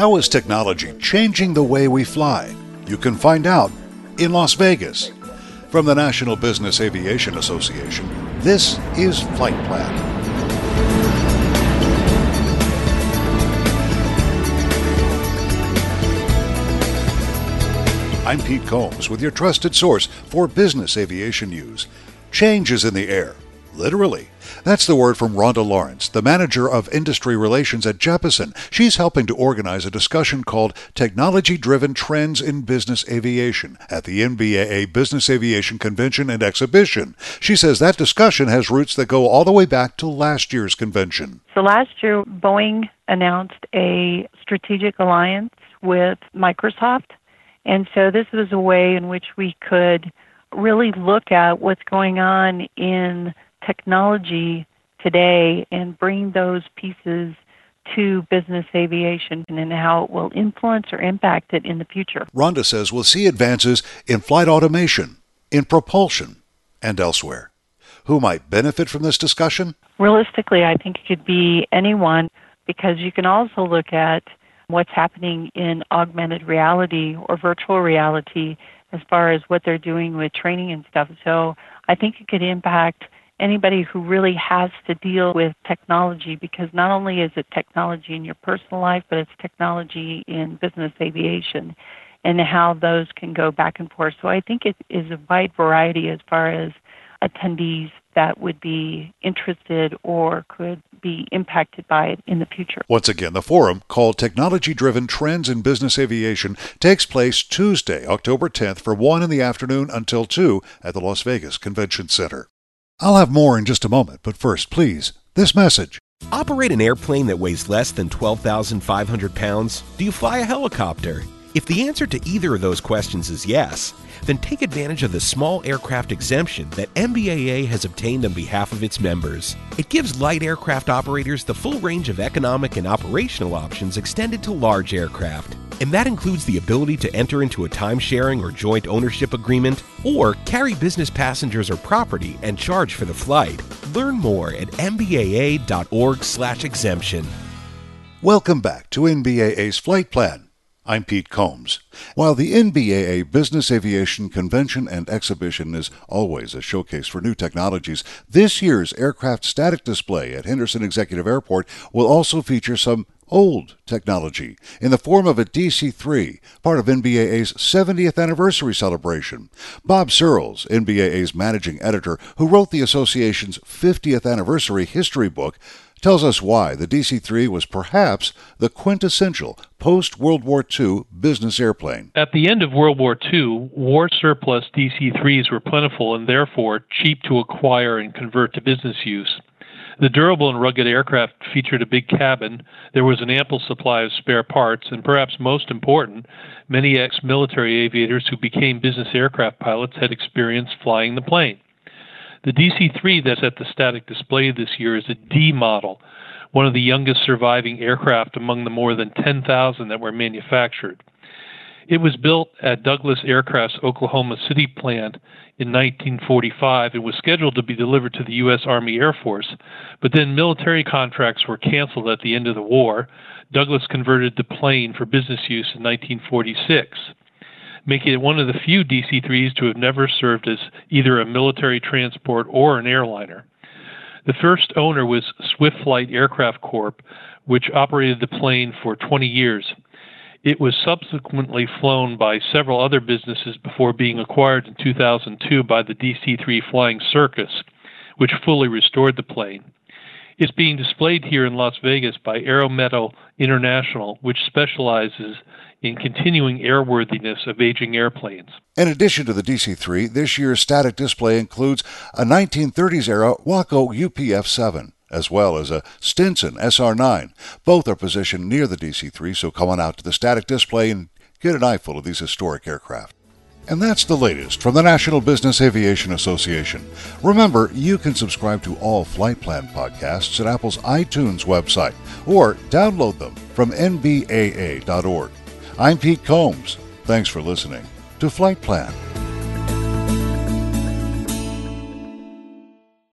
How is technology changing the way we fly? You can find out in Las Vegas. From the National Business Aviation Association, this is Flight Plan. I'm Pete Combs with your trusted source for business aviation news. Change is in the air, literally. That's the word from Rhonda Lawrence, the manager of industry relations at Jeppesen. She's helping to organize a discussion called Technology Driven Trends in Business Aviation at the NBAA Business Aviation Convention and Exhibition. She says that discussion has roots that go all the way back to last year's convention. So last year, Boeing announced a strategic alliance with Microsoft and so this was a way in which we could really look at what's going on in technology today and bring those pieces to business aviation and how it will influence or impact it in the future. Rhonda says we'll see advances in flight automation, in propulsion, and elsewhere. Who might benefit from this discussion? Realistically, I think it could be anyone because you can also look at what's happening in augmented reality or virtual reality as far as what they're doing with training and stuff. So I think it could impact anybody who really has to deal with technology because not only is it technology in your personal life, but it's technology in business aviation and how those can go back and forth. So I think it is a wide variety as far as attendees that would be interested or could be impacted by it in the future. Once again, the forum, called Technology Driven Trends in Business Aviation, takes place Tuesday, October 10th from 1 in the afternoon until 2 at the Las Vegas Convention Center. I'll have more in just a moment, but first, please, this message. Operate an airplane that weighs less than 12,500 pounds? Do you fly a helicopter? If the answer to either of those questions is yes, then take advantage of the small aircraft exemption that NBAA has obtained on behalf of its members. It gives light aircraft operators the full range of economic and operational options extended to large aircraft. And that includes the ability to enter into a time-sharing or joint ownership agreement or carry business passengers or property and charge for the flight. Learn more at nbaa.org/exemption. Welcome back to NBAA's Flight Plan. I'm Pete Combs. While the NBAA Business Aviation Convention and Exhibition is always a showcase for new technologies, this year's aircraft static display at Henderson Executive Airport will also feature some old technology in the form of a DC 3, part of NBAA's 70th anniversary celebration. Bob Searles, NBAA's managing editor, who wrote the association's 50th anniversary history book, tells us why the DC 3 was perhaps the quintessential post World War II business airplane. At the end of World War II, war surplus DC 3s were plentiful and therefore cheap to acquire and convert to business use. The durable and rugged aircraft featured a big cabin, there was an ample supply of spare parts, and perhaps most important, many ex military aviators who became business aircraft pilots had experience flying the plane. The DC 3 that's at the static display this year is a D model, one of the youngest surviving aircraft among the more than 10,000 that were manufactured. It was built at Douglas Aircraft's Oklahoma City plant in 1945 and was scheduled to be delivered to the U.S. Army Air Force, but then military contracts were canceled at the end of the war. Douglas converted the plane for business use in 1946 making it one of the few DC 3s to have never served as either a military transport or an airliner. The first owner was Swift Flight Aircraft Corp., which operated the plane for 20 years. It was subsequently flown by several other businesses before being acquired in 2002 by the DC 3 Flying Circus, which fully restored the plane. It's being displayed here in Las Vegas by Aerometal International, which specializes in continuing airworthiness of aging airplanes. In addition to the DC 3, this year's static display includes a 1930s era Waco UPF 7 as well as a Stinson SR9. Both are positioned near the DC 3, so come on out to the static display and get an eyeful of these historic aircraft. And that's the latest from the National Business Aviation Association. Remember, you can subscribe to all Flight Plan podcasts at Apple's iTunes website or download them from nbaa.org. I'm Pete Combs. Thanks for listening to Flight Plan.